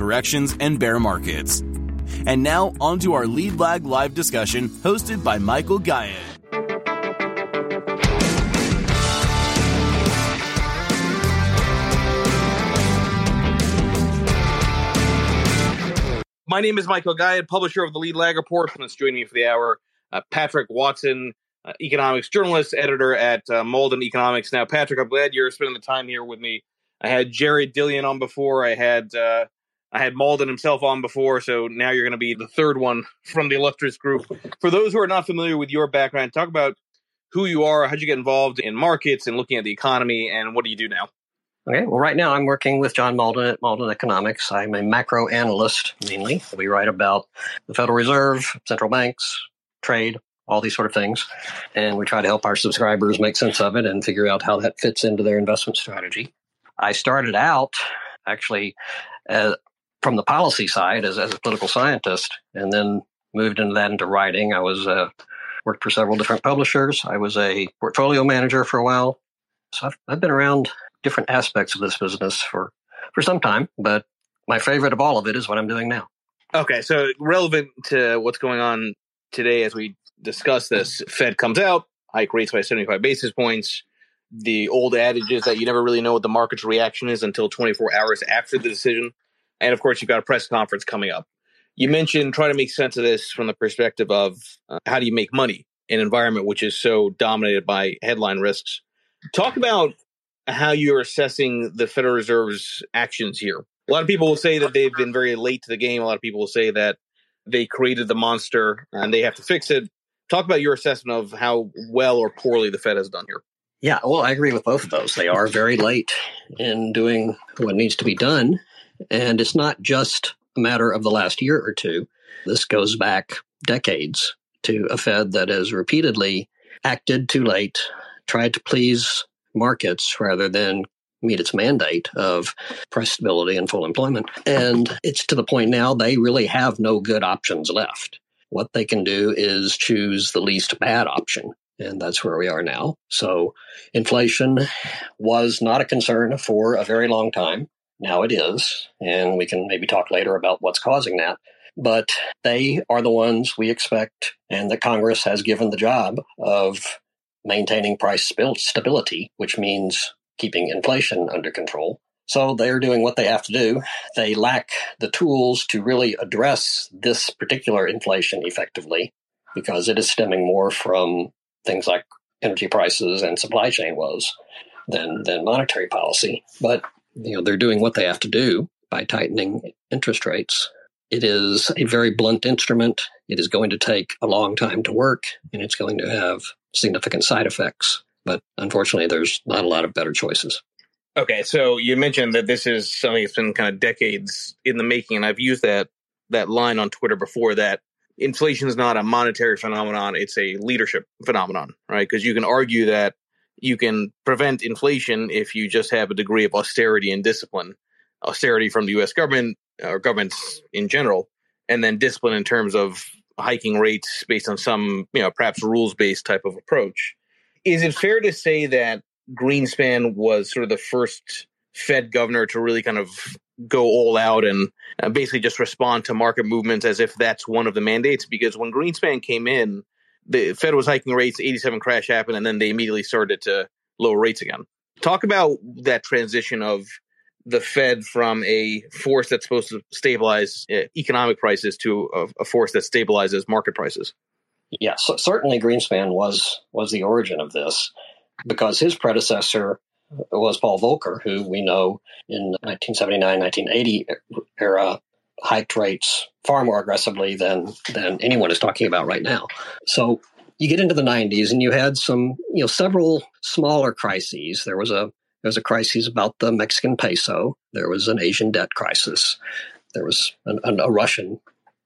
corrections, and bear markets. And now, on to our Lead Lag Live discussion hosted by Michael Gayed. My name is Michael Gayed, publisher of the Lead Lag Report. And it's joining me for the hour, uh, Patrick Watson, uh, economics journalist, editor at uh, Mauldin Economics. Now, Patrick, I'm glad you're spending the time here with me. I had Jared Dillian on before. I had uh, I had Mauldin himself on before, so now you're going to be the third one from the illustrious group. For those who are not familiar with your background, talk about who you are, how'd you get involved in markets and looking at the economy, and what do you do now? Okay, well, right now I'm working with John Mauldin at Mauldin Economics. I'm a macro analyst mainly. We write about the Federal Reserve, central banks, trade, all these sort of things. And we try to help our subscribers make sense of it and figure out how that fits into their investment strategy. I started out actually uh, from the policy side as, as a political scientist and then moved into that into writing. I was uh, worked for several different publishers. I was a portfolio manager for a while. So I've, I've been around different aspects of this business for for some time, but my favorite of all of it is what I'm doing now. Okay, so relevant to what's going on today as we discuss this, Fed comes out, hike rates by 75 basis points. The old adage is that you never really know what the market's reaction is until 24 hours after the decision. And of course, you've got a press conference coming up. You mentioned trying to make sense of this from the perspective of uh, how do you make money in an environment which is so dominated by headline risks. Talk about how you're assessing the Federal Reserve's actions here. A lot of people will say that they've been very late to the game. A lot of people will say that they created the monster and they have to fix it. Talk about your assessment of how well or poorly the Fed has done here. Yeah, well, I agree with both of those. They are very late in doing what needs to be done. And it's not just a matter of the last year or two. This goes back decades to a Fed that has repeatedly acted too late, tried to please markets rather than meet its mandate of price stability and full employment. And it's to the point now they really have no good options left. What they can do is choose the least bad option. And that's where we are now. So inflation was not a concern for a very long time. Now it is. And we can maybe talk later about what's causing that. But they are the ones we expect and that Congress has given the job of maintaining price stability, which means keeping inflation under control. So they're doing what they have to do. They lack the tools to really address this particular inflation effectively because it is stemming more from things like energy prices and supply chain woes than than monetary policy. But you know they're doing what they have to do by tightening interest rates. It is a very blunt instrument. It is going to take a long time to work, and it's going to have significant side effects. But unfortunately, there's not a lot of better choices. Okay, so you mentioned that this is something that's been kind of decades in the making, and I've used that that line on Twitter before that inflation is not a monetary phenomenon; it's a leadership phenomenon, right? Because you can argue that you can prevent inflation if you just have a degree of austerity and discipline, austerity from the U.S. government or governments in general, and then discipline in terms of hiking rates based on some, you know, perhaps rules based type of approach. Is it fair to say that Greenspan was sort of the first Fed governor to really kind of go all out and uh, basically just respond to market movements as if that's one of the mandates? Because when Greenspan came in, the Fed was hiking rates, 87 crash happened, and then they immediately started to lower rates again. Talk about that transition of the Fed from a force that's supposed to stabilize uh, economic prices to a, force that stabilizes market prices. Yeah, so certainly Greenspan was was the origin of this because his predecessor was Paul Volcker, who we know in 1979, 1980 era hiked rates far more aggressively than than anyone is talking about right now. So you get into the 90s and you had some, you know, several smaller crises. There was a there was a crisis about the Mexican peso. There was an Asian debt crisis. There was an, an, a Russian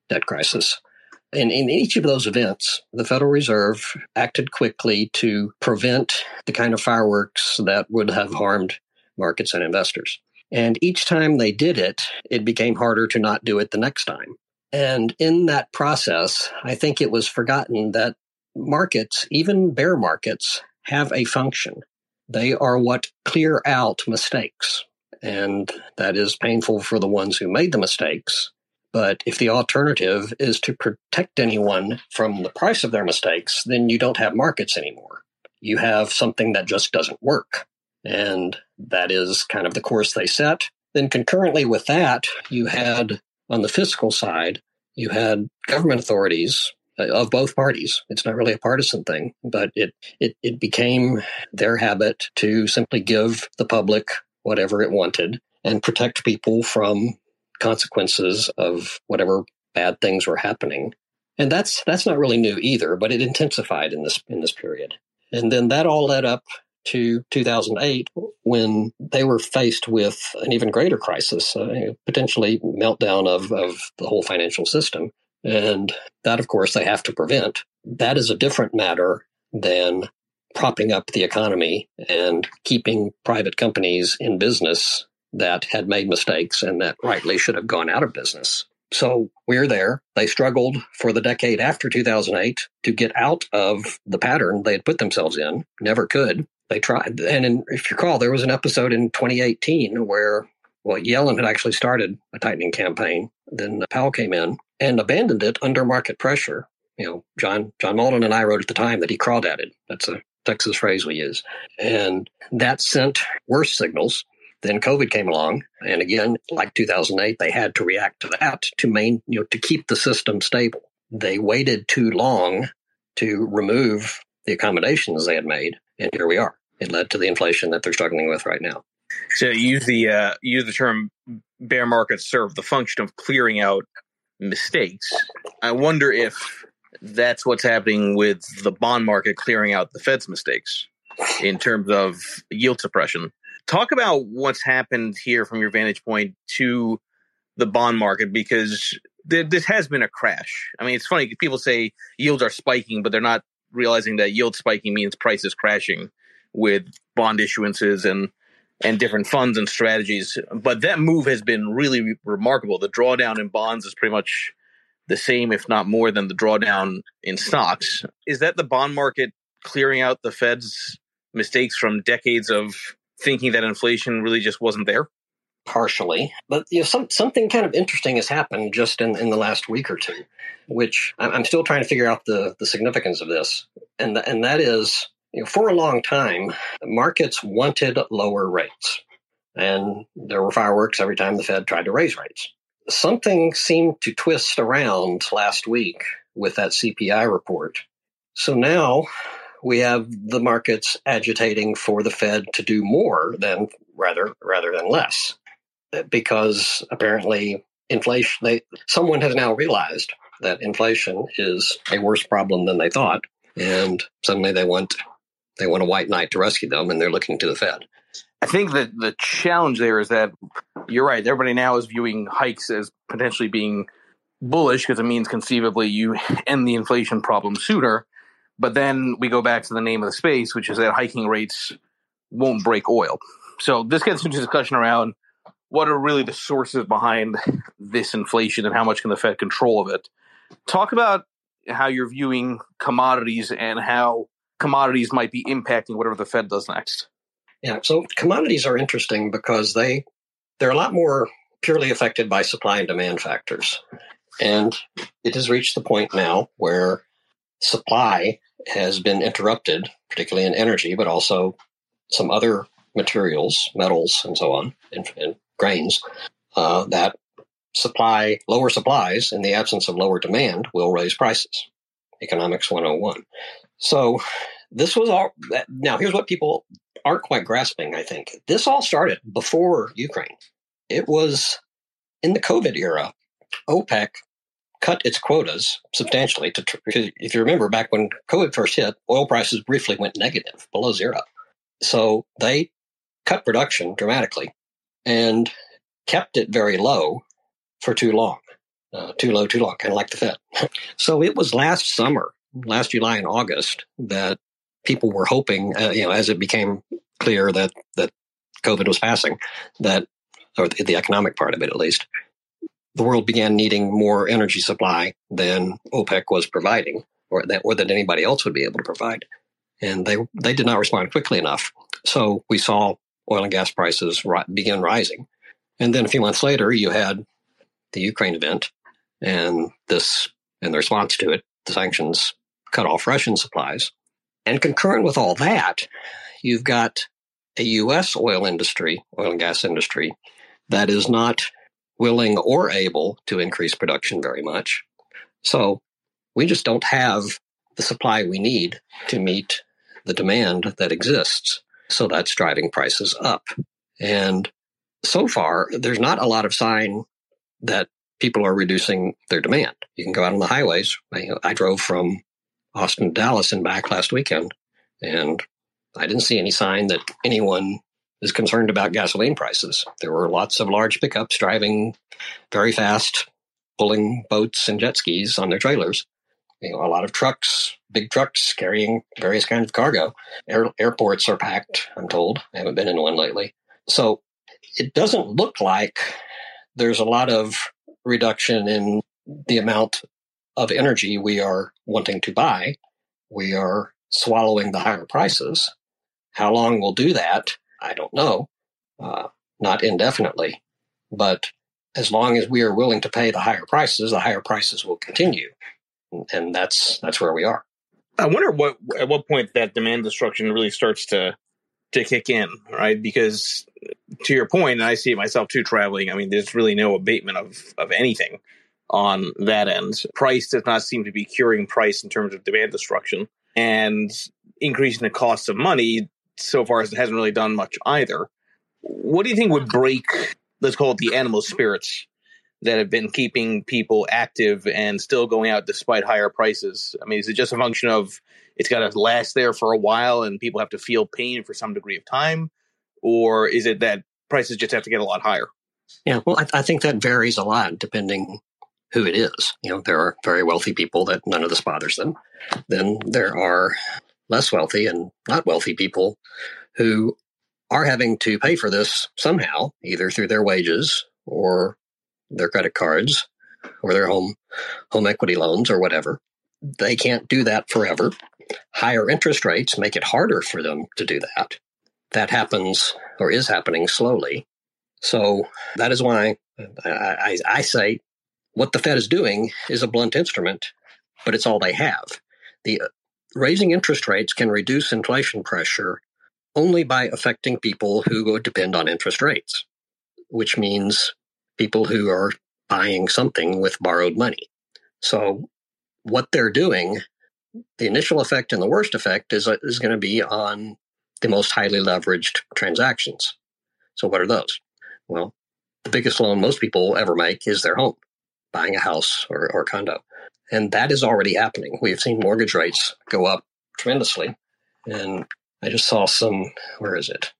debt crisis. And in each of those events, the Federal Reserve acted quickly to prevent the kind of fireworks that would have harmed markets and investors. And each time they did it, it became harder to not do it the next time. And in that process, I think it was forgotten that markets, even bear markets, have a function. They are what clear out mistakes. And that is painful for the ones who made the mistakes. But if the alternative is to protect anyone from the price of their mistakes, then you don't have markets anymore. You have something that just doesn't work. And that is kind of the course they set. Then concurrently with that, you had on the fiscal side, you had government authorities uh, of both parties. It's not really a partisan thing, but it, it, it became their habit to simply give the public whatever it wanted and protect people from consequences of whatever bad things were happening. And that's that's not really new either, but it intensified in this in this period. And then that all led up to 2008 when they were faced with an even greater crisis, uh, potentially meltdown of, of the whole financial system. And that, of course, they have to prevent. That is a different matter than propping up the economy and keeping private companies in business that had made mistakes and that rightly should have gone out of business. So we're there. They struggled for the decade after 2008 to get out of the pattern they had put themselves in, never could. They tried. And in, if you recall, there was an episode in 2018 where, well, Yellen had actually started a tightening campaign. Then Powell came in and abandoned it under market pressure. You know, John John Mauldin and I wrote at the time that he crawdaded. That's a Texas phrase we use. And that sent worse signals. Then COVID came along, and again, like 2008, they had to react to that to main, you know, to keep the system stable. They waited too long to remove the accommodations they had made, and here we are. It led to the inflation that they're struggling with right now. So use the uh, use the term bear markets serve the function of clearing out mistakes. I wonder if that's what's happening with the bond market clearing out the Fed's mistakes in terms of yield suppression. Talk about what's happened here from your vantage point to the bond market because th- this has been a crash. I mean, it's funny people say yields are spiking, but they're not realizing that yield spiking means prices crashing with bond issuances and and different funds and strategies. But that move has been really remarkable. The drawdown in bonds is pretty much the same, if not more, than the drawdown in stocks. Is that the bond market clearing out the Fed's mistakes from decades of thinking that inflation really just wasn't there? Partially, but you know, some, something kind of interesting has happened just in, in the last week or two, which I'm still trying to figure out the, the significance of this, and the, and that is you know, for a long time, markets wanted lower rates, and there were fireworks every time the Fed tried to raise rates. Something seemed to twist around last week with that CPI report. So now we have the markets agitating for the Fed to do more than rather rather than less, because apparently inflation. They someone has now realized that inflation is a worse problem than they thought, and suddenly they want they want a white knight to rescue them, and they're looking to the Fed. I think that the challenge there is that you're right. Everybody now is viewing hikes as potentially being bullish because it means conceivably you end the inflation problem sooner. But then we go back to the name of the space, which is that hiking rates won't break oil. So this gets into discussion around what are really the sources behind this inflation and how much can the Fed control of it. Talk about how you're viewing commodities and how commodities might be impacting whatever the Fed does next. Yeah, so commodities are interesting because they they're a lot more purely affected by supply and demand factors. And it has reached the point now where supply has been interrupted, particularly in energy, but also some other materials, metals, and so on, and, and grains, uh, that supply, lower supplies in the absence of lower demand will raise prices. Economics 101. So this was all. Now, here's what people aren't quite grasping, I think. This all started before Ukraine. It was in the COVID era. OPEC cut its quotas substantially to, if you remember back when COVID first hit, oil prices briefly went negative, below zero. So they cut production dramatically and kept it very low for too long. Uh, too low, too long, kind of like the Fed. so it was last summer, last July and August, that people were hoping, uh, you know, as it became clear that that COVID was passing, that or the, the economic part of it at least, the world began needing more energy supply than OPEC was providing, or that or that anybody else would be able to provide, and they they did not respond quickly enough. So we saw oil and gas prices ri- begin rising, and then a few months later, you had the Ukraine event, and this and the response to it, the sanctions cut off Russian supplies. And concurrent with all that, you've got a U.S. oil industry, oil and gas industry, that is not willing or able to increase production very much. So we just don't have the supply we need to meet the demand that exists. So that's driving prices up. And so far, there's not a lot of sign that people are reducing their demand. You can go out on the highways. I, I drove from Austin to Dallas and back last weekend, and I didn't see any sign that anyone is concerned about gasoline prices. There were lots of large pickups driving very fast, pulling boats and jet skis on their trailers. You know, a lot of trucks, big trucks carrying various kinds of cargo. Air, airports are packed, I'm told. I haven't been in one lately. So it doesn't look like there's a lot of reduction in the amount of energy we are wanting to buy. We are swallowing the higher prices. How long we'll do that, I don't know. Uh, not indefinitely. But as long as we are willing to pay the higher prices, the higher prices will continue. And that's that's where we are. I wonder what at what point that demand destruction really starts to to kick in, right? Because to your point, and I see it myself too traveling, I mean, there's really no abatement of, of anything on that end. Price does not seem to be curing price in terms of demand destruction. And increasing the cost of money so far as it hasn't really done much either. What do you think would break, let's call it the animal spirits that have been keeping people active and still going out despite higher prices? I mean, is it just a function of it's got to last there for a while and people have to feel pain for some degree of time? Or is it that prices just have to get a lot higher? Yeah, well, I, I think that varies a lot depending who it is. You know, there are very wealthy people that none of this bothers them. Then there are less wealthy and not wealthy people who are having to pay for this somehow, either through their wages or their credit cards or their home home equity loans or whatever. They can't do that forever. Higher interest rates make it harder for them to do that. That happens or is happening slowly. So that is why I, I, I say what the Fed is doing is a blunt instrument, but it's all they have. The uh, raising interest rates can reduce inflation pressure only by affecting people who depend on interest rates, which means people who are buying something with borrowed money. So what they're doing, the initial effect and the worst effect is, uh, is going to be on the most highly leveraged transactions. So what are those? Well, the biggest loan most people ever make is their home, buying a house or, or condo. And that is already happening. We've seen mortgage rates go up tremendously. And I just saw some, where is it?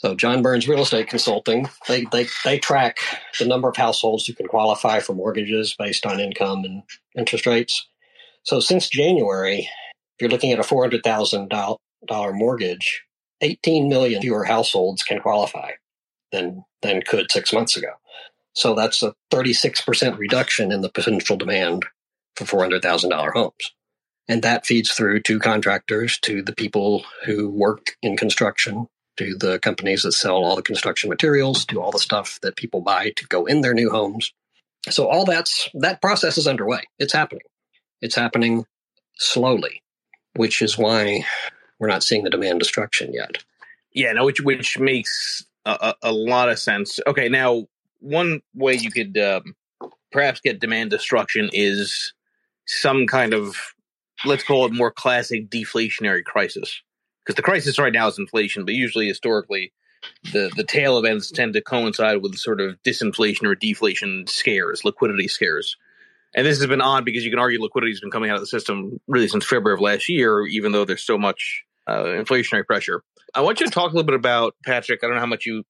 So John Burns Real Estate Consulting, they, they, they track the number of households who can qualify for mortgages based on income and interest rates. So since January, if you're looking at a $400,000 mortgage, 18 million fewer households can qualify than, than could six months ago. So that's a 36% reduction in the potential demand for $400,000 homes. And that feeds through to contractors, to the people who work in construction, to the companies that sell all the construction materials, to all the stuff that people buy to go in their new homes. So all that's that process is underway. It's happening. It's happening slowly, which is why we're not seeing the demand destruction yet. Yeah, no, which which makes a, a, lot of sense. Okay, now one way you could um, perhaps get demand destruction is some kind of let's call it more classic deflationary crisis because the crisis right now is inflation, but usually historically the the tail events tend to coincide with sort of disinflation or deflation scares, liquidity scares. And this has been odd because you can argue liquidity has been coming out of the system really since February of last year, even though there's so much uh, inflationary pressure. I want you to talk a little bit about Patrick. I don't know how much you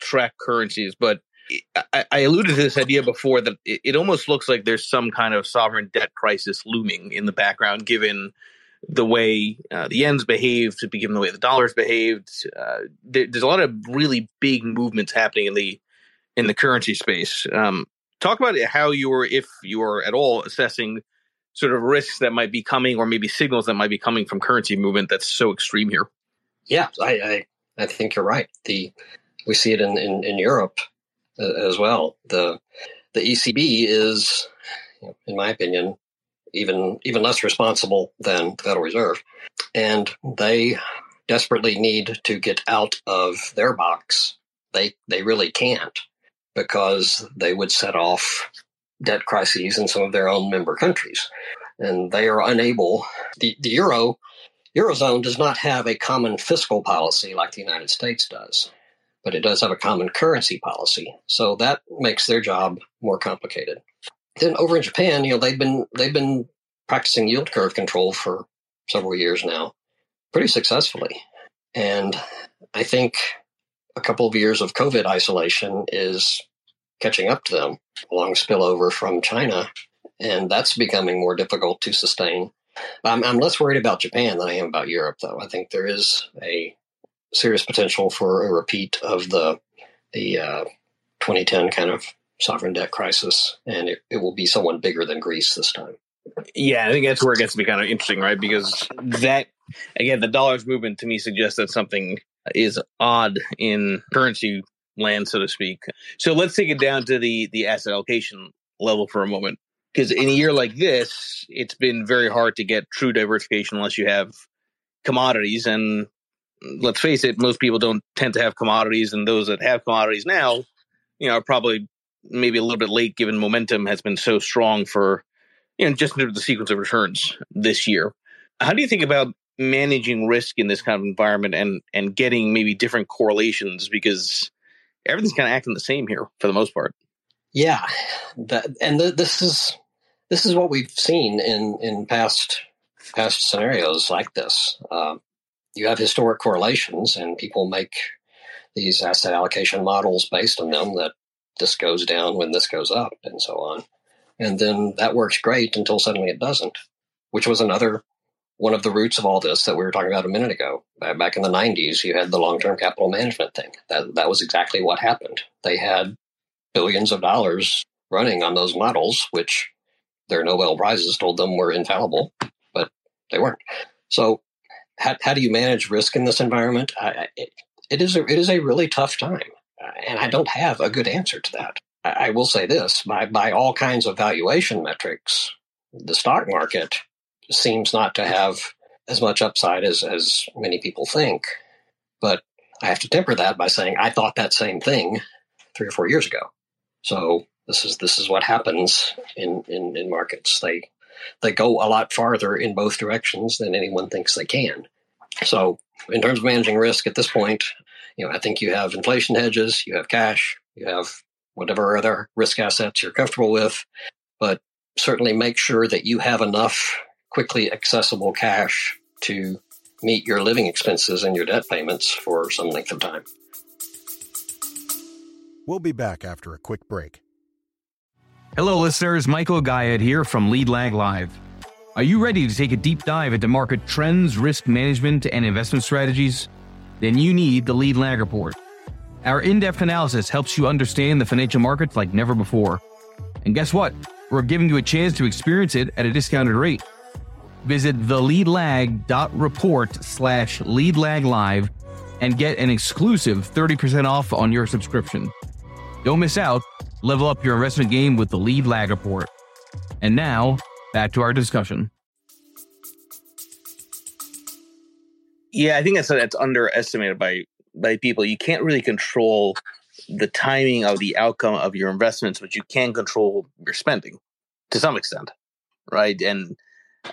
track currencies, but I, alluded to this idea before that it, almost looks like there's some kind of sovereign debt crisis looming in the background, given the way uh, the yen's behaved, to be given the way the dollar's behaved. Uh, there, there's a lot of really big movements happening in the in the currency space. Um, talk about how you are, if you are at all, assessing sort of risks that might be coming, or maybe signals that might be coming from currency movement that's so extreme here. Yeah, I I, I think you're right. The we see it in in, in Europe uh, as well. The the ECB is, in my opinion, even even less responsible than the Federal Reserve, and they desperately need to get out of their box. They they really can't because they would set off debt crises in some of their own member countries, and they are unable. The the euro eurozone does not have a common fiscal policy like the United States does, but it does have a common currency policy. So that makes their job more complicated then over in Japan, you know, they've been they've been practicing yield curve control for several years now, pretty successfully. And I think a couple of years of COVID isolation is catching up to them, along spillover from China, and that's becoming more difficult to sustain. I'm, I'm less worried about Japan than I am about Europe, though. I think there is a serious potential for a repeat of the the uh, 2010 kind of sovereign debt crisis, and it, it will be someone bigger than Greece this time. Yeah, I think that's where it gets to be kind of interesting, right? Because that, again, the dollar's movement to me suggests that something is odd in currency land, so to speak. So let's take it down to the the asset allocation level for a moment. Because in a year like this, it's been very hard to get true diversification unless you have commodities. And let's face it, most people don't tend to have commodities, and those that have commodities now, you know, are probably maybe a little bit late given momentum has been so strong for you know just the sequence of returns this year. How do you think about managing risk in this kind of environment and and getting maybe different correlations because everything's kind of acting the same here for the most part. Yeah, that, and this is this is what we've seen in in past past scenarios like this. Uh, you have historic correlations, and people make these asset allocation models based on them that this goes down when this goes up and so on. And then that works great until suddenly it doesn't, which was another one of the roots of all this that we were talking about a minute ago. Back in the 90s, you had the long term capital management thing. That, that was exactly what happened. They had billions of dollars running on those models, which their Nobel Prizes told them were infallible, but they weren't. So, how, how do you manage risk in this environment? I, it, it is a, it is a really tough time and I don't have a good answer to that. I will say this by, by all kinds of valuation metrics, the stock market seems not to have as much upside as, as many people think. But I have to temper that by saying I thought that same thing three or four years ago. So this is this is what happens in, in, in markets. They they go a lot farther in both directions than anyone thinks they can. So in terms of managing risk at this point, you know, I think you have inflation hedges, you have cash, you have whatever other risk assets you're comfortable with, but certainly make sure that you have enough quickly accessible cash to meet your living expenses and your debt payments for some length of time. We'll be back after a quick break. Hello, listeners. Michael Gayed here from Lead Lag Live. Are you ready to take a deep dive into market trends, risk management, and investment strategies? Then you need the Lead Lag Report. Our in depth analysis helps you understand the financial markets like never before. And guess what? We're giving you a chance to experience it at a discounted rate. Visit theleadlag.report slash leadlaglive and get an exclusive 30% off on your subscription. Don't miss out. Level up your investment game with the Lead Lag Report. And now, back to our discussion. Yeah, I think that's that's underestimated by by people. You can't really control the timing of the outcome of your investments, but you can control your spending to some extent, right? And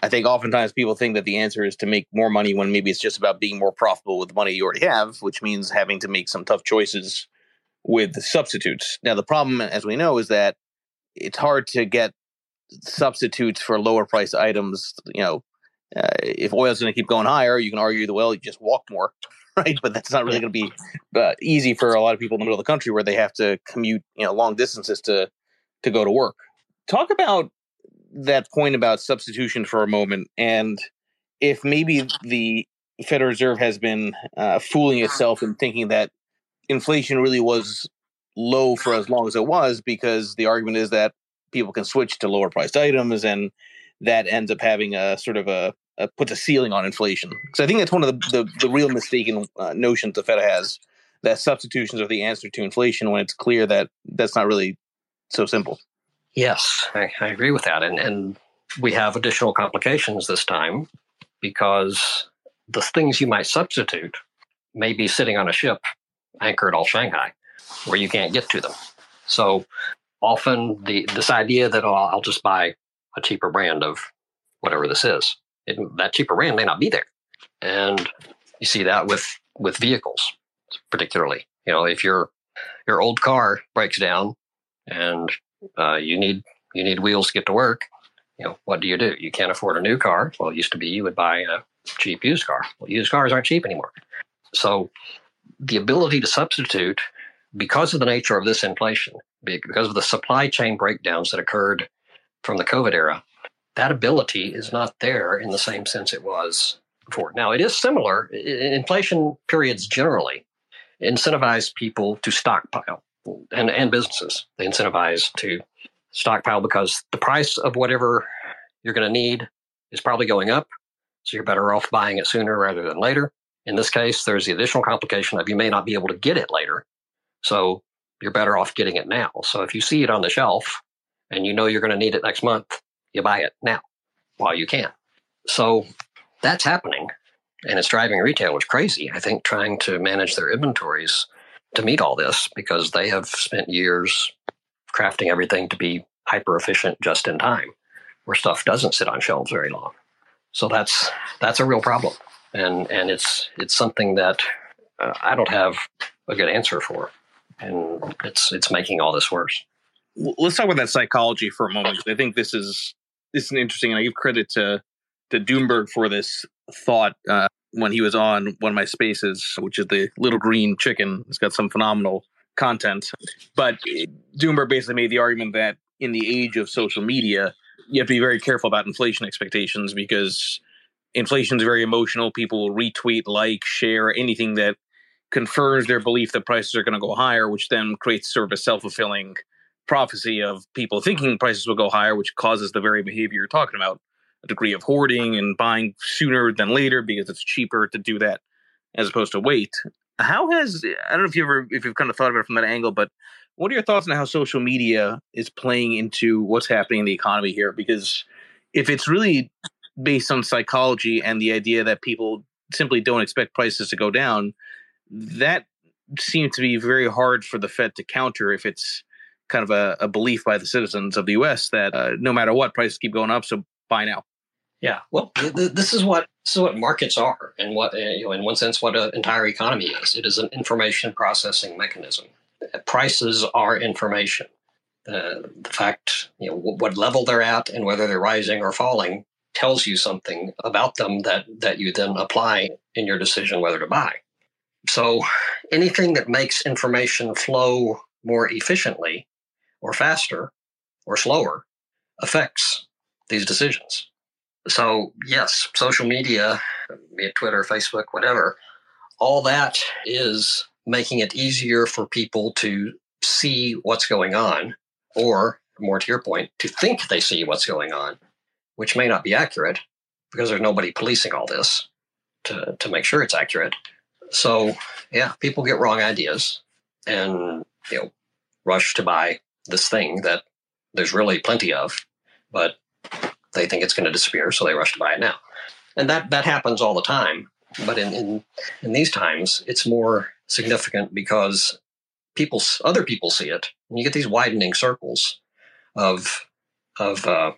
I think oftentimes people think that the answer is to make more money when maybe it's just about being more profitable with the money you already have, which means having to make some tough choices with substitutes. Now, the problem, as we know, is that it's hard to get substitutes for lower price items. You know, uh, if oil is going to keep going higher, you can argue that well, you just walk more, right? But that's not really going to be uh, easy for a lot of people in the middle of the country where they have to commute, you know, long distances to to go to work. Talk about that point about substitution for a moment, and if maybe the Federal Reserve has been uh, fooling itself in thinking that inflation really was low for as long as it was, because the argument is that people can switch to lower priced items and that ends up having a sort of a, a puts a ceiling on inflation. So I think that's one of the the, the real mistaken uh, notions the Fed has that substitutions are the answer to inflation when it's clear that that's not really so simple. Yes, I, I agree with that, and and we have additional complications this time because the things you might substitute may be sitting on a ship anchored off Shanghai where you can't get to them. So often the this idea that oh, I'll just buy a cheaper brand of whatever this is, it, that cheaper brand may not be there, and you see that with with vehicles, particularly. You know, if your your old car breaks down and uh, you need you need wheels to get to work, you know, what do you do? You can't afford a new car. Well, it used to be you would buy a cheap used car. Well, used cars aren't cheap anymore. So the ability to substitute because of the nature of this inflation, because of the supply chain breakdowns that occurred from the COVID era, that ability is not there in the same sense it was before. Now, it is similar. Inflation periods generally incentivize people to stockpile and, and businesses. They incentivize to stockpile because the price of whatever you're going to need is probably going up. So you're better off buying it sooner rather than later. In this case, there's the additional complication of you may not be able to get it later. So you're better off getting it now. So if you see it on the shelf and you know you're going to need it next month, you buy it now while you can. So that's happening. And it's driving retailers crazy, I think, trying to manage their inventories to meet all this because they have spent years crafting everything to be hyper efficient just in time, where stuff doesn't sit on shelves very long. So that's that's a real problem, and and it's it's something that uh, I don't have a good answer for and it's it's making all this worse. Let's talk about that psychology for a moment. I think this is this is interesting, and I give credit to to Doomberg for this thought uh, when he was on one of my spaces, which is the Little Green Chicken. It's got some phenomenal content, but Doomberg basically made the argument that in the age of social media, you have to be very careful about inflation expectations because inflation is very emotional. People will retweet, like, share anything that confirms their belief that prices are going to go higher, which then creates sort of a self fulfilling prophecy of people thinking prices will go higher, which causes the very behavior you're talking about a degree of hoarding and buying sooner than later because it's cheaper to do that as opposed to wait. How has I don't know if you ever if you've kind of thought about it from that angle, but what are your thoughts on how social media is playing into what's happening in the economy here? Because if it's really based on psychology and the idea that people simply don't expect prices to go down, that seems to be very hard for the Fed to counter if it's kind of a, a belief by the citizens of the U.S. that uh, no matter what, prices keep going up, so buy now. Yeah, well, th- th- this is what this is what markets are, and what uh, you know, in one sense, what an entire economy is. It is an information processing mechanism. Prices are information. Uh, the fact, you know, what level they're at and whether they're rising or falling tells you something about them that that you then apply in your decision whether to buy. So anything that makes information flow more efficiently or faster or slower affects these decisions. So, yes, social media, be it Twitter, Facebook, whatever, all that is making it easier for people to see what's going on, or more to your point, to think they see what's going on, which may not be accurate because there's nobody policing all this to, to make sure it's accurate. So yeah, people get wrong ideas and you know rush to buy this thing that there's really plenty of, but they think it's going to disappear, so they rush to buy it now. And that that happens all the time. But in, in in these times, it's more significant because people, other people see it, and you get these widening circles of of uh,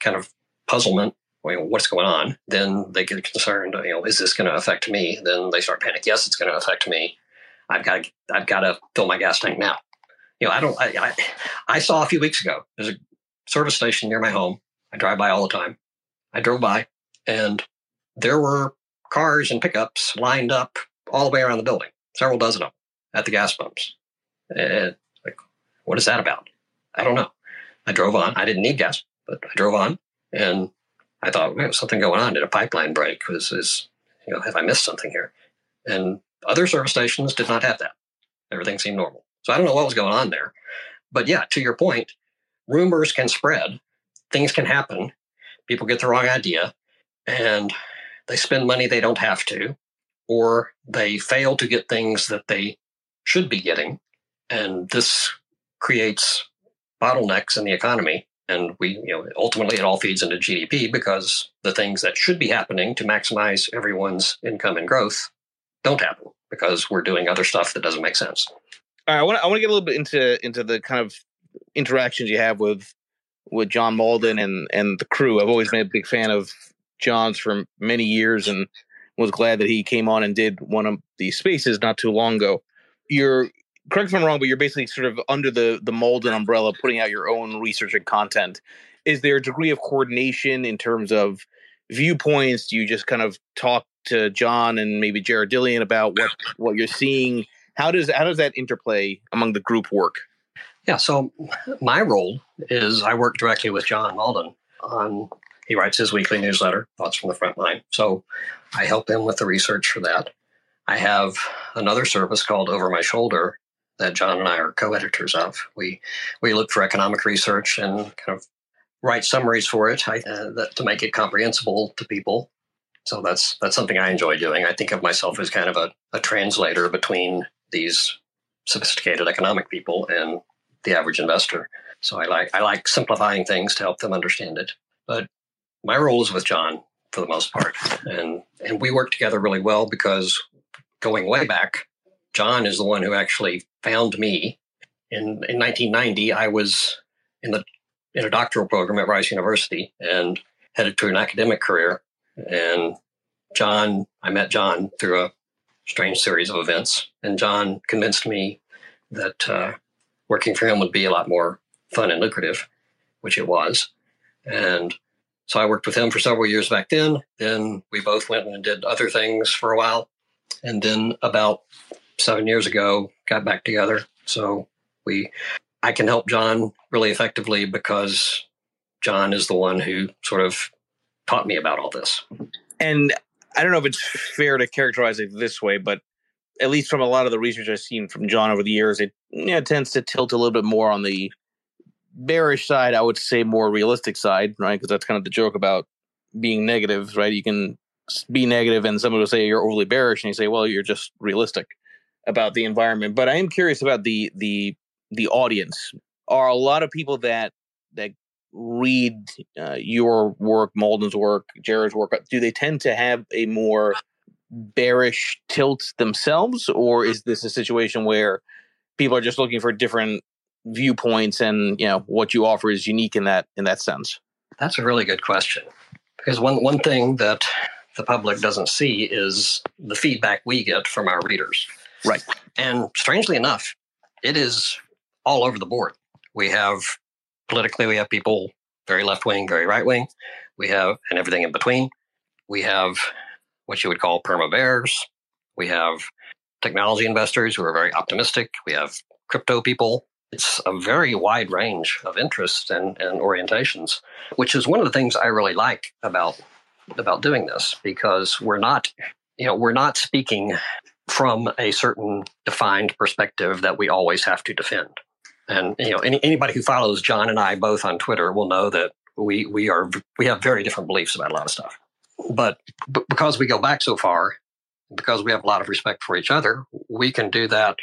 kind of puzzlement. What's going on? Then they get concerned. You know, is this going to affect me? Then they start panic. Yes, it's going to affect me. I've got to, I've got to fill my gas tank now. You know, I don't. I, I, I saw a few weeks ago. There's a service station near my home. I drive by all the time. I drove by, and there were cars and pickups lined up all the way around the building, several dozen of them at the gas pumps. And like, what is that about? I don't know. I drove on. I didn't need gas, but I drove on, and I thought, well, something going on. Did a pipeline break? Was is you know, have I missed something here? And other service stations did not have that. Everything seemed normal. So I don't know what was going on there. But yeah, to your point, rumors can spread, things can happen, people get the wrong idea, and they spend money they don't have to, or they fail to get things that they should be getting. And this creates bottlenecks in the economy. And we, you know, ultimately it all feeds into GDP because the things that should be happening to maximize everyone's income and growth don't happen because we're doing other stuff that doesn't make sense. All right, I want I want to get a little bit into into the kind of interactions you have with with John Mauldin and and the crew. I've always been a big fan of John's for many years and was glad that he came on and did one of these spaces not too long ago. You're correct if I'm wrong, but you're basically sort of under the the Mauldin umbrella, putting out your own research and content. Is there a degree of coordination in terms of viewpoints? Do you just kind of talk to John and maybe Jared Dillian about what what you're seeing? How does how does that interplay among the group work? Yeah, so my role is I work directly with John Mauldin on he writes his weekly newsletter, Thoughts from the Front Line. So I help him with the research for that. I have another service called Over My Shoulder that John and I are co-editors of. We we look for economic research and kind of write summaries for it I, uh, that, to make it comprehensible to people. So that's that's something I enjoy doing. I think of myself as kind of a, a translator between these sophisticated economic people and the average investor. So I like I like simplifying things to help them understand it. But my role is with John for the most part, and and we work together really well because going way back, John is the one who actually found me. In in 1990, I was in the in a doctoral program at Rice University and headed to an academic career. And John, I met John through a strange series of events, and John convinced me that uh, working for him would be a lot more fun and lucrative, which it was. And so I worked with him for several years back then. Then we both went and did other things for a while. And then about seven years ago, got back together. So we, I can help John really effectively because John is the one who sort of taught me about all this. And I don't know if it's fair to characterize it this way, but at least from a lot of the research I've seen from John over the years, it you know, tends to tilt a little bit more on the bearish side. I would say more realistic side, right? Because that's kind of the joke about being negative, right? You can be negative, and someone will say you're overly bearish, and you say, well, you're just realistic about the environment. But I am curious about the the the audience. Are a lot of people that that read uh, your work, Mauldin's work, Jared's work? Do they tend to have a more bearish tilt themselves, or is this a situation where people are just looking for different viewpoints and you know what you offer is unique in that in that sense? That's a really good question because one one thing that the public doesn't see is the feedback we get from our readers. Right. And strangely enough, it is all over the board. We have politically, we have people very left wing, very right wing. We have, and everything in between. We have what you would call perma bears. We have technology investors who are very optimistic. We have crypto people. It's a very wide range of interests and, and orientations, which is one of the things I really like about about doing this because we're not, you know, we're not speaking from a certain defined perspective that we always have to defend. And you know, any, anybody who follows John and I both on Twitter will know that we we are we have very different beliefs about a lot of stuff. But b- because we go back so far, because we have a lot of respect for each other, we can do that,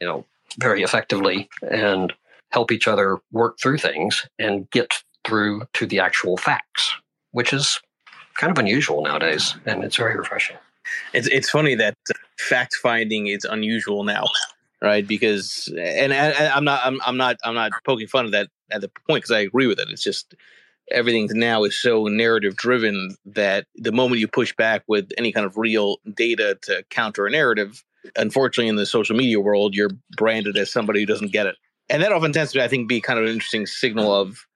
you know, very effectively and help each other work through things and get through to the actual facts, which is kind of unusual nowadays, and it's very refreshing. it's it's funny that fact finding is unusual now, right? Because and, and I'm not I'm, I'm not I'm not poking fun of that at the point because I agree with it. It's just everything now is so narrative driven that the moment you push back with any kind of real data to counter a narrative, unfortunately, in the social media world, you're branded as somebody who doesn't get it, and that often tends to I think be kind of an interesting signal of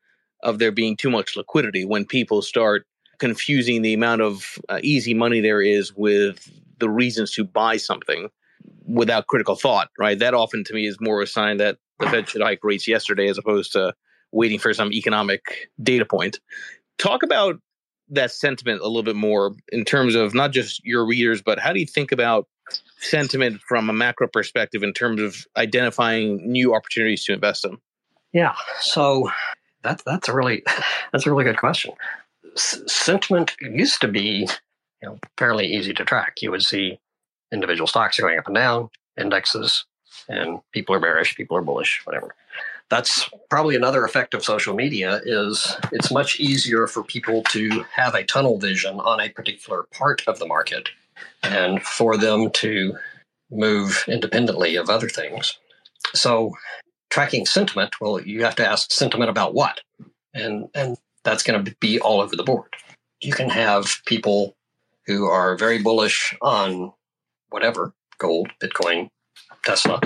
of there being too much liquidity when people start confusing the amount of uh, easy money there is with the reasons to buy something without critical thought, right? That often to me is more a sign that the Fed should hike rates yesterday as opposed to waiting for some economic data point. Talk about that sentiment a little bit more in terms of not just your readers, but how do you think about sentiment from a macro perspective in terms of identifying new opportunities to invest in? Yeah, so that's that's a really that's a really good question. S- sentiment used to be you know fairly easy to track. You would see individual stocks are going up and down, indexes, and people are bearish, people are bullish, whatever. That's probably another effect of social media is it's much easier for people to have a tunnel vision on a particular part of the market and for them to move independently of other things. So tracking sentiment, well, you have to ask sentiment about what? And and that's going to be all over the board. You can have people who are very bullish on whatever, gold, Bitcoin, Tesla,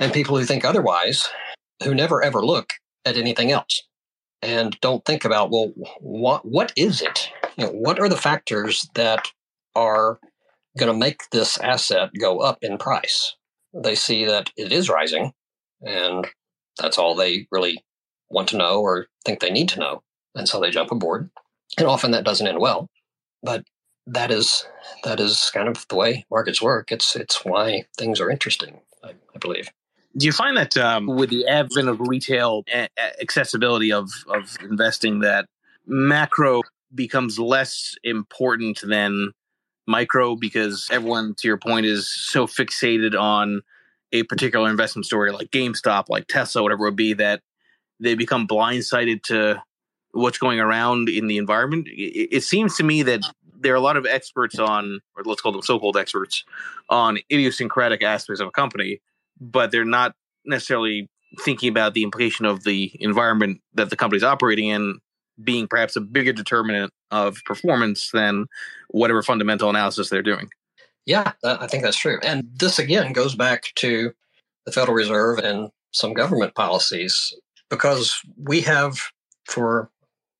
and people who think otherwise, who never ever look at anything else and don't think about, well, what what is it? You know, what are the factors that are going to make this asset go up in price? They see that it is rising, and that's all they really want to know or think they need to know. And so they jump aboard. And often that doesn't end well. But that is that is kind of the way markets work. It's it's why things are interesting, I, I believe. Do you find that um, with the advent of retail a- accessibility of of investing, that macro becomes less important than micro because everyone, to your point, is so fixated on a particular investment story like GameStop, like Tesla, whatever it would be, that they become blindsided to what's going around in the environment. It, it seems to me that there are a lot of experts on, or let's call them so-called experts, on idiosyncratic aspects of a company, but they're not necessarily thinking about the implication of the environment that the company's operating in being perhaps a bigger determinant of performance than whatever fundamental analysis they're doing. Yeah, uh, I think that's true. And this again goes back to the Federal Reserve and some government policies because we have, for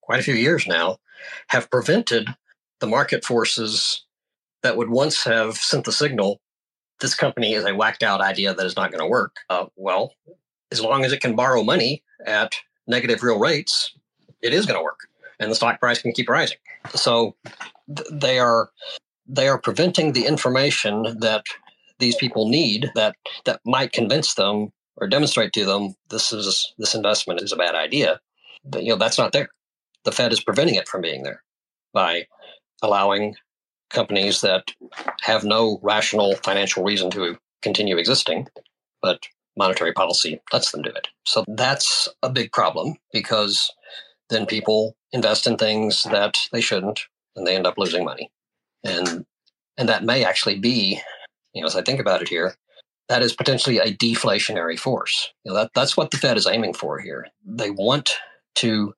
quite a few years now, have prevented the market forces that would once have sent the signal this company is a whacked out idea that is not going to work. Uh, well, as long as it can borrow money at negative real rates, it is going to work, and the stock price can keep rising. So th- they are they are preventing the information that these people need that that might convince them or demonstrate to them this is this investment is a bad idea. But, you know that's not there. The Fed is preventing it from being there by allowing companies that have no rational financial reason to continue existing, but monetary policy lets them do it. So that's a big problem because then people invest in things that they shouldn't and they end up losing money. And and that may actually be, you know, as I think about it here, that is potentially a deflationary force. You know, that, that's what the Fed is aiming for here. They want to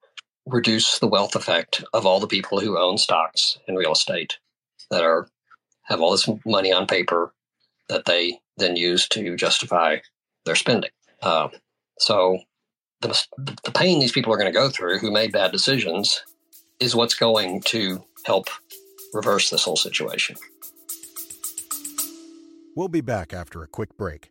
reduce the wealth effect of all the people who own stocks and real estate that are have all this money on paper that they then use to justify their spending. Uh, so the, the pain these people are going to go through who made bad decisions is what's going to help reverse this whole situation. We'll be back after a quick break.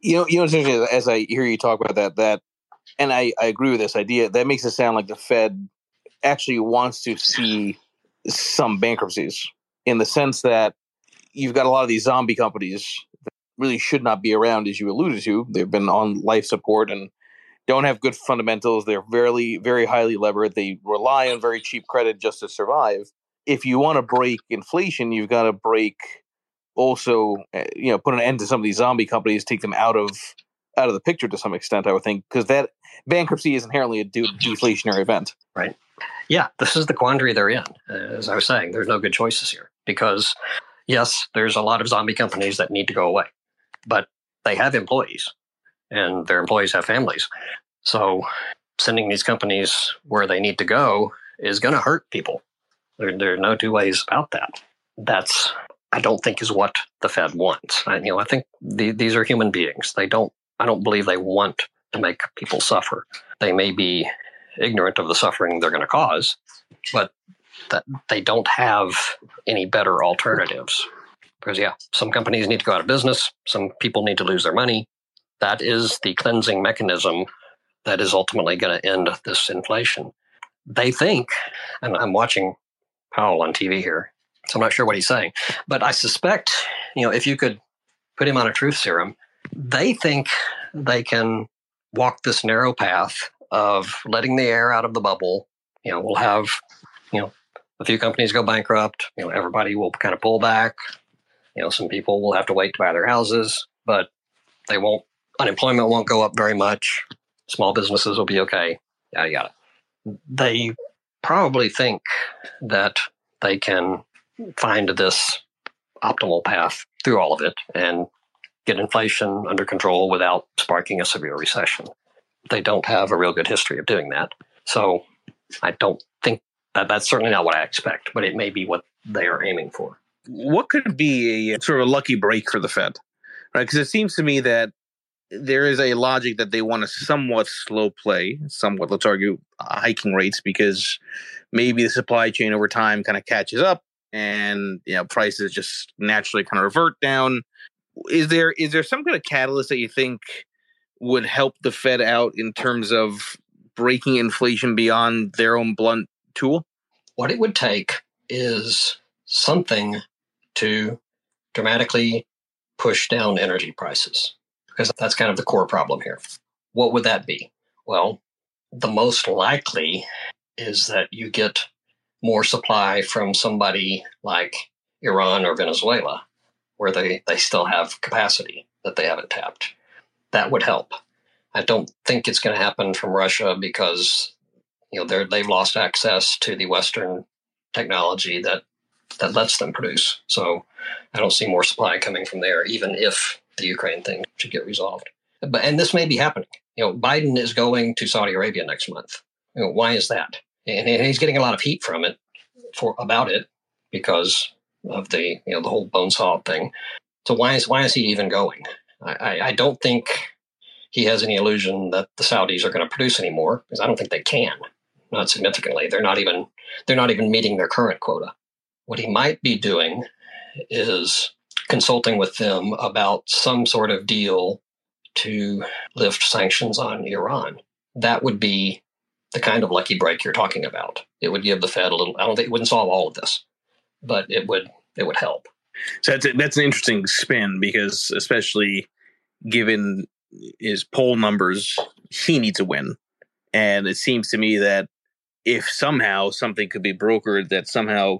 You know, you know, interesting as I hear you talk about that, that, and I, I agree with this idea. That makes it sound like the Fed actually wants to see some bankruptcies in the sense that you've got a lot of these zombie companies that really should not be around, as you alluded to. They've been on life support and don't have good fundamentals. They're very, very highly levered. They rely on very cheap credit just to survive. If you want to break inflation, you've got to break also, eh, you know, put an end to some of these zombie companies, take them out of out of the picture to some extent. I would think because that bankruptcy is inherently a de- deflationary event. Right. Yeah, this is the quandary they're in. As I was saying, there's no good choices here because yes, there's a lot of zombie companies that need to go away, but they have employees and their employees have families. So sending these companies where they need to go is going to hurt people. There, there, are no two ways about that. That's I don't think is what the Fed wants. I, you know, I think the, these are human beings. They don't. I don't believe they want to make people suffer. They may be ignorant of the suffering they're going to cause, but that they don't have any better alternatives. Because yeah, some companies need to go out of business. Some people need to lose their money. That is the cleansing mechanism that is ultimately going to end this inflation. They think, and I'm watching Powell on TV here, so I'm not sure what he's saying, but I suspect, you know, if you could put him on a truth serum, they think they can walk this narrow path of letting the air out of the bubble. You know, we'll have, you know, a few companies go bankrupt. You know, everybody will kind of pull back. You know, some people will have to wait to buy their houses, but they won't. Unemployment won't go up very much. Small businesses will be okay. Yada yada. They probably think that they can find this optimal path through all of it and get inflation under control without sparking a severe recession. They don't have a real good history of doing that. So I don't think that that's certainly not what I expect, but it may be what they are aiming for. What could be a sort of a lucky break for the Fed? Right? Because it seems to me that there is a logic that they want to somewhat slow play, somewhat, let's argue, hiking rates because maybe the supply chain over time kind of catches up and you know prices just naturally kind of revert down. Is there is there some kind of catalyst that you think would help the Fed out in terms of breaking inflation beyond their own blunt tool? What it would take is something to dramatically push down energy prices because that's kind of the core problem here. What would that be? Well, the most likely is that you get more supply from somebody like Iran or Venezuela, where they, they still have capacity that they haven't tapped. That would help. I don't think it's going to happen from Russia because you know they're, they've lost access to the Western technology that that lets them produce. So I don't see more supply coming from there, even if the Ukraine thing should get resolved. But and this may be happening. You know, Biden is going to Saudi Arabia next month. You know, why is that? And, he's getting a lot of heat from it for about it because of the you know the whole bone saw thing. So why is why is he even going? I, I, I don't think he has any illusion that the Saudis are going to produce anymore because I don't think they can. Not significantly. They're not even they're not even meeting their current quota. What he might be doing is consulting with them about some sort of deal to lift sanctions on Iran. That would be the kind of lucky break you're talking about. It would give the Fed a little. I don't think it wouldn't solve all of this, but it would. It would help. So that's a, that's an interesting spin because, especially given his poll numbers, he needs a win, and it seems to me that if somehow something could be brokered that somehow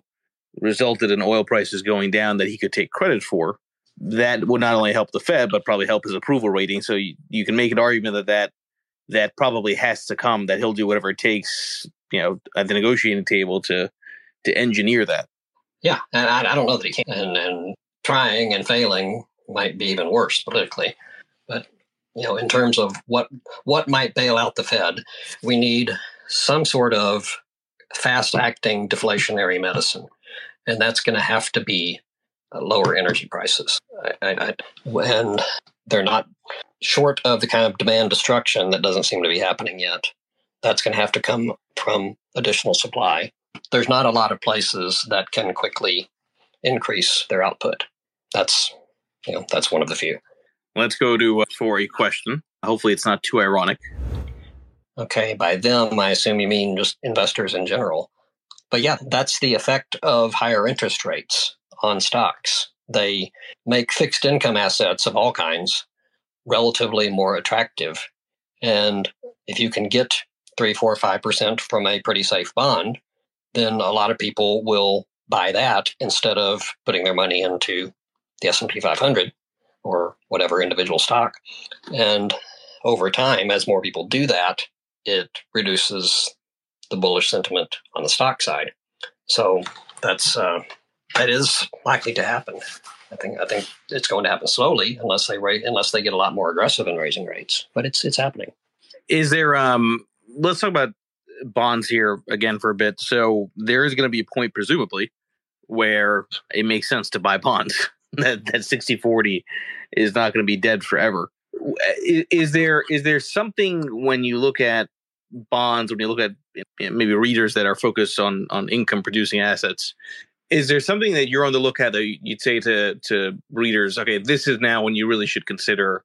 resulted in oil prices going down that he could take credit for, that would not only help the Fed but probably help his approval rating. So you, you can make an argument that that that probably has to come that he'll do whatever it takes you know at the negotiating table to to engineer that. Yeah and i, I don't know that he can and, and trying and failing might be even worse politically. But you know in terms of what what might bail out the fed we need some sort of fast acting deflationary medicine and that's going to have to be uh, lower energy prices. I, I, I, and they're not short of the kind of demand destruction that doesn't seem to be happening yet. That's going to have to come from additional supply. There's not a lot of places that can quickly increase their output. That's you know that's one of the few. Let's go to uh, for a question. Hopefully, it's not too ironic. Okay, by them, I assume you mean just investors in general. but yeah, that's the effect of higher interest rates on stocks. They make fixed income assets of all kinds relatively more attractive. And if you can get three, four, five percent from a pretty safe bond, then a lot of people will buy that instead of putting their money into the S&P 500 or whatever individual stock. And over time, as more people do that, it reduces the bullish sentiment on the stock side. So that's uh, that is likely to happen. I think I think it's going to happen slowly unless they unless they get a lot more aggressive in raising rates. But it's it's happening. Is there um let's talk about bonds here again for a bit. So there is going to be a point presumably where it makes sense to buy bonds. that that 60-40 is not going to be dead forever. Is, is there is there something when you look at bonds when you look at maybe readers that are focused on on income producing assets is there something that you're on the lookout that you'd say to to readers okay this is now when you really should consider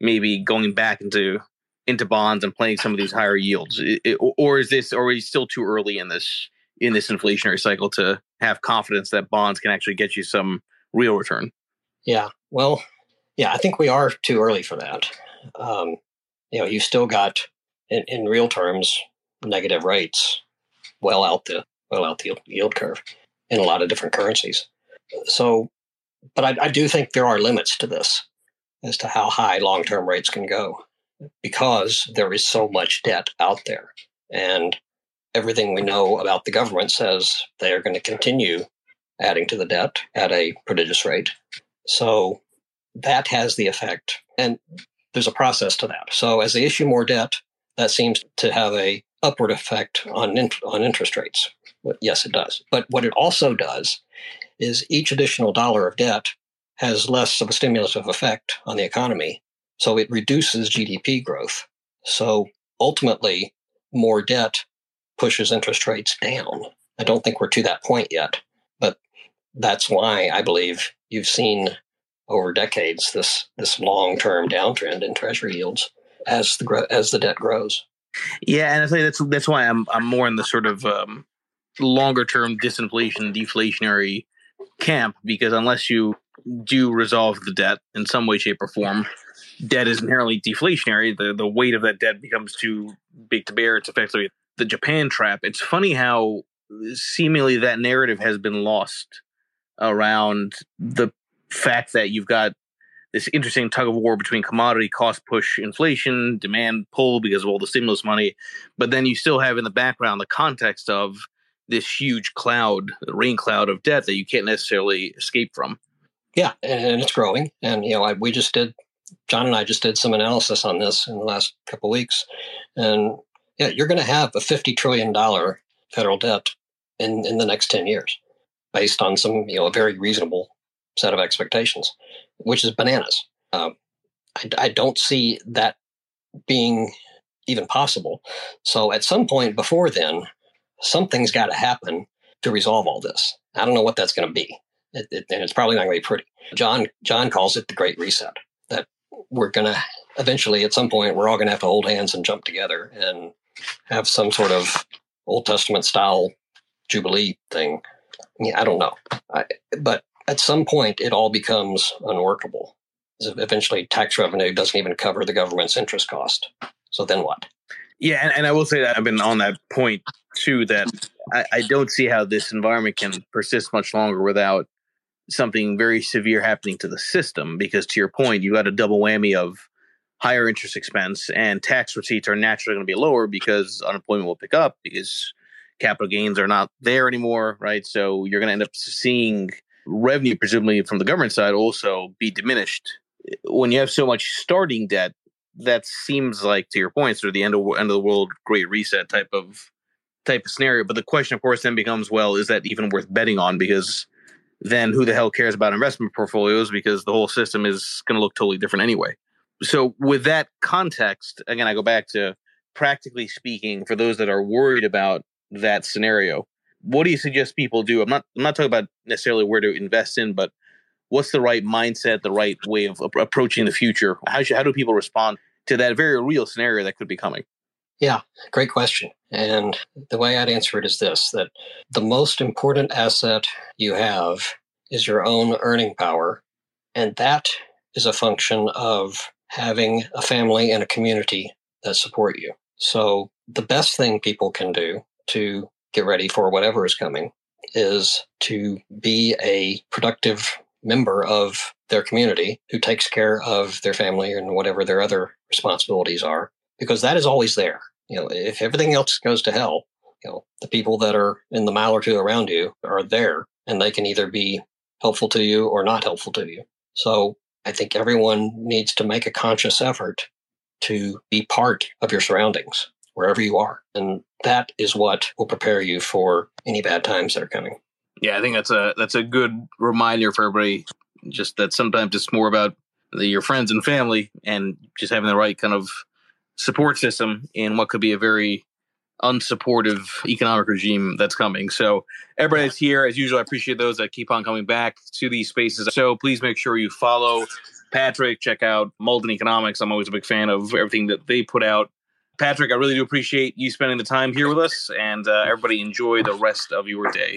maybe going back into into bonds and playing some of these higher yields? It, or is this or is still too early in this in this inflationary cycle to have confidence that bonds can actually get you some real return? Yeah well yeah i think we are too early for that. Um, you know you've still got in, in real terms negative rates well out the well out the yield curve in a lot of different currencies. So, but I, I do think there are limits to this as to how high long term rates can go because there is so much debt out there. And everything we know about the government says they are going to continue adding to the debt at a prodigious rate. So that has the effect. And there's a process to that. So as they issue more debt, that seems to have a upward effect on on interest rates. Yes, it does. But what it also does is each additional dollar of debt has less of a stimulative effect on the economy, so it reduces GDP growth. So ultimately, more debt pushes interest rates down. I don't think we're to that point yet, but that's why I believe you've seen over decades this this long term downtrend in treasury yields as the as the debt grows. Yeah, and I think that's that's why I'm I'm more in the sort of um, longer term disinflation deflationary camp because unless you do resolve the debt in some way, shape, or form, debt is inherently deflationary. The the weight of that debt becomes too big to bear. It's effectively the Japan trap. It's funny how seemingly that narrative has been lost around the fact that you've got this interesting tug of war between commodity cost push inflation, demand pull because of all the stimulus money, but then you still have in the background the context of this huge cloud, the rain cloud of debt that you can't necessarily escape from. Yeah, and it's growing. And you know, I, we just did John and I just did some analysis on this in the last couple weeks, and yeah, you're going to have a fifty trillion dollar federal debt in in the next ten years, based on some you know a very reasonable set of expectations which is bananas. Um, I, I don't see that being even possible. So at some point before then, something's got to happen to resolve all this. I don't know what that's going to be, it, it, and it's probably not going to be pretty. John John calls it the Great Reset. That we're going to eventually, at some point, we're all going to have to hold hands and jump together and have some sort of Old Testament style jubilee thing. Yeah, I don't know, I, but at some point it all becomes unworkable. Eventually, tax revenue doesn't even cover the government's interest cost. So then what? Yeah, and, and I will say that I've been on that point too. That I, I don't see how this environment can persist much longer without something very severe happening to the system. Because to your point, you got a double whammy of higher interest expense and tax receipts are naturally going to be lower because unemployment will pick up because capital gains are not there anymore, right? So you're going to end up seeing revenue, presumably from the government side, also be diminished. When you have so much starting debt, that seems like, to your point, sort of the end of end of the world, great reset type of type of scenario. But the question, of course, then becomes, well, is that even worth betting on? Because then who the hell cares about investment portfolios? Because the whole system is going to look totally different anyway. So, with that context, again, I go back to practically speaking, for those that are worried about that scenario, what do you suggest people do? I'm not I'm not talking about necessarily where to invest in, but what's the right mindset, the right way of approaching the future? How should, how do people respond to that very real scenario that could be coming? Yeah, great question. And the way I'd answer it is this that the most important asset you have is your own earning power. And that is a function of having a family and a community that support you. So the best thing people can do to get ready for whatever is coming is to be a productive member of their community who takes care of their family and whatever their other responsibilities are, because that is always there. You know, if everything else goes to hell, you know, the people that are in the mile or two around you are there and they can either be helpful to you or not helpful to you. So I think everyone needs to make a conscious effort to be part of your surroundings wherever you are. And that is what will prepare you for any bad times that are coming. Yeah, I think that's a that's a good reminder for everybody. Just that sometimes it's more about the, your friends and family, and just having the right kind of support system in what could be a very unsupportive economic regime that's coming. So everybody that's here, as usual, I appreciate those that keep on coming back to these spaces. So please make sure you follow Patrick, check out Mauldin Economics. I'm always a big fan of everything that they put out. Patrick, I really do appreciate you spending the time here with us, and uh, everybody enjoy the rest of your day.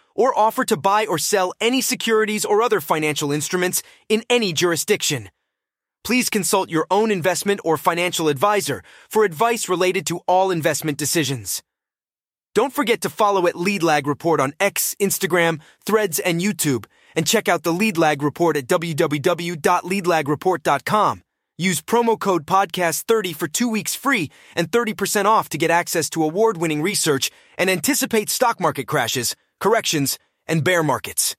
or offer to buy or sell any securities or other financial instruments in any jurisdiction. Please consult your own investment or financial advisor for advice related to all investment decisions. Don't forget to follow at Lead Lag Report on X, Instagram, Threads, and YouTube, and check out the Lead Lag Report at www.leadlagreport.com. Use promo code podcast30 for 2 weeks free and 30% off to get access to award-winning research and anticipate stock market crashes, corrections, and bear markets.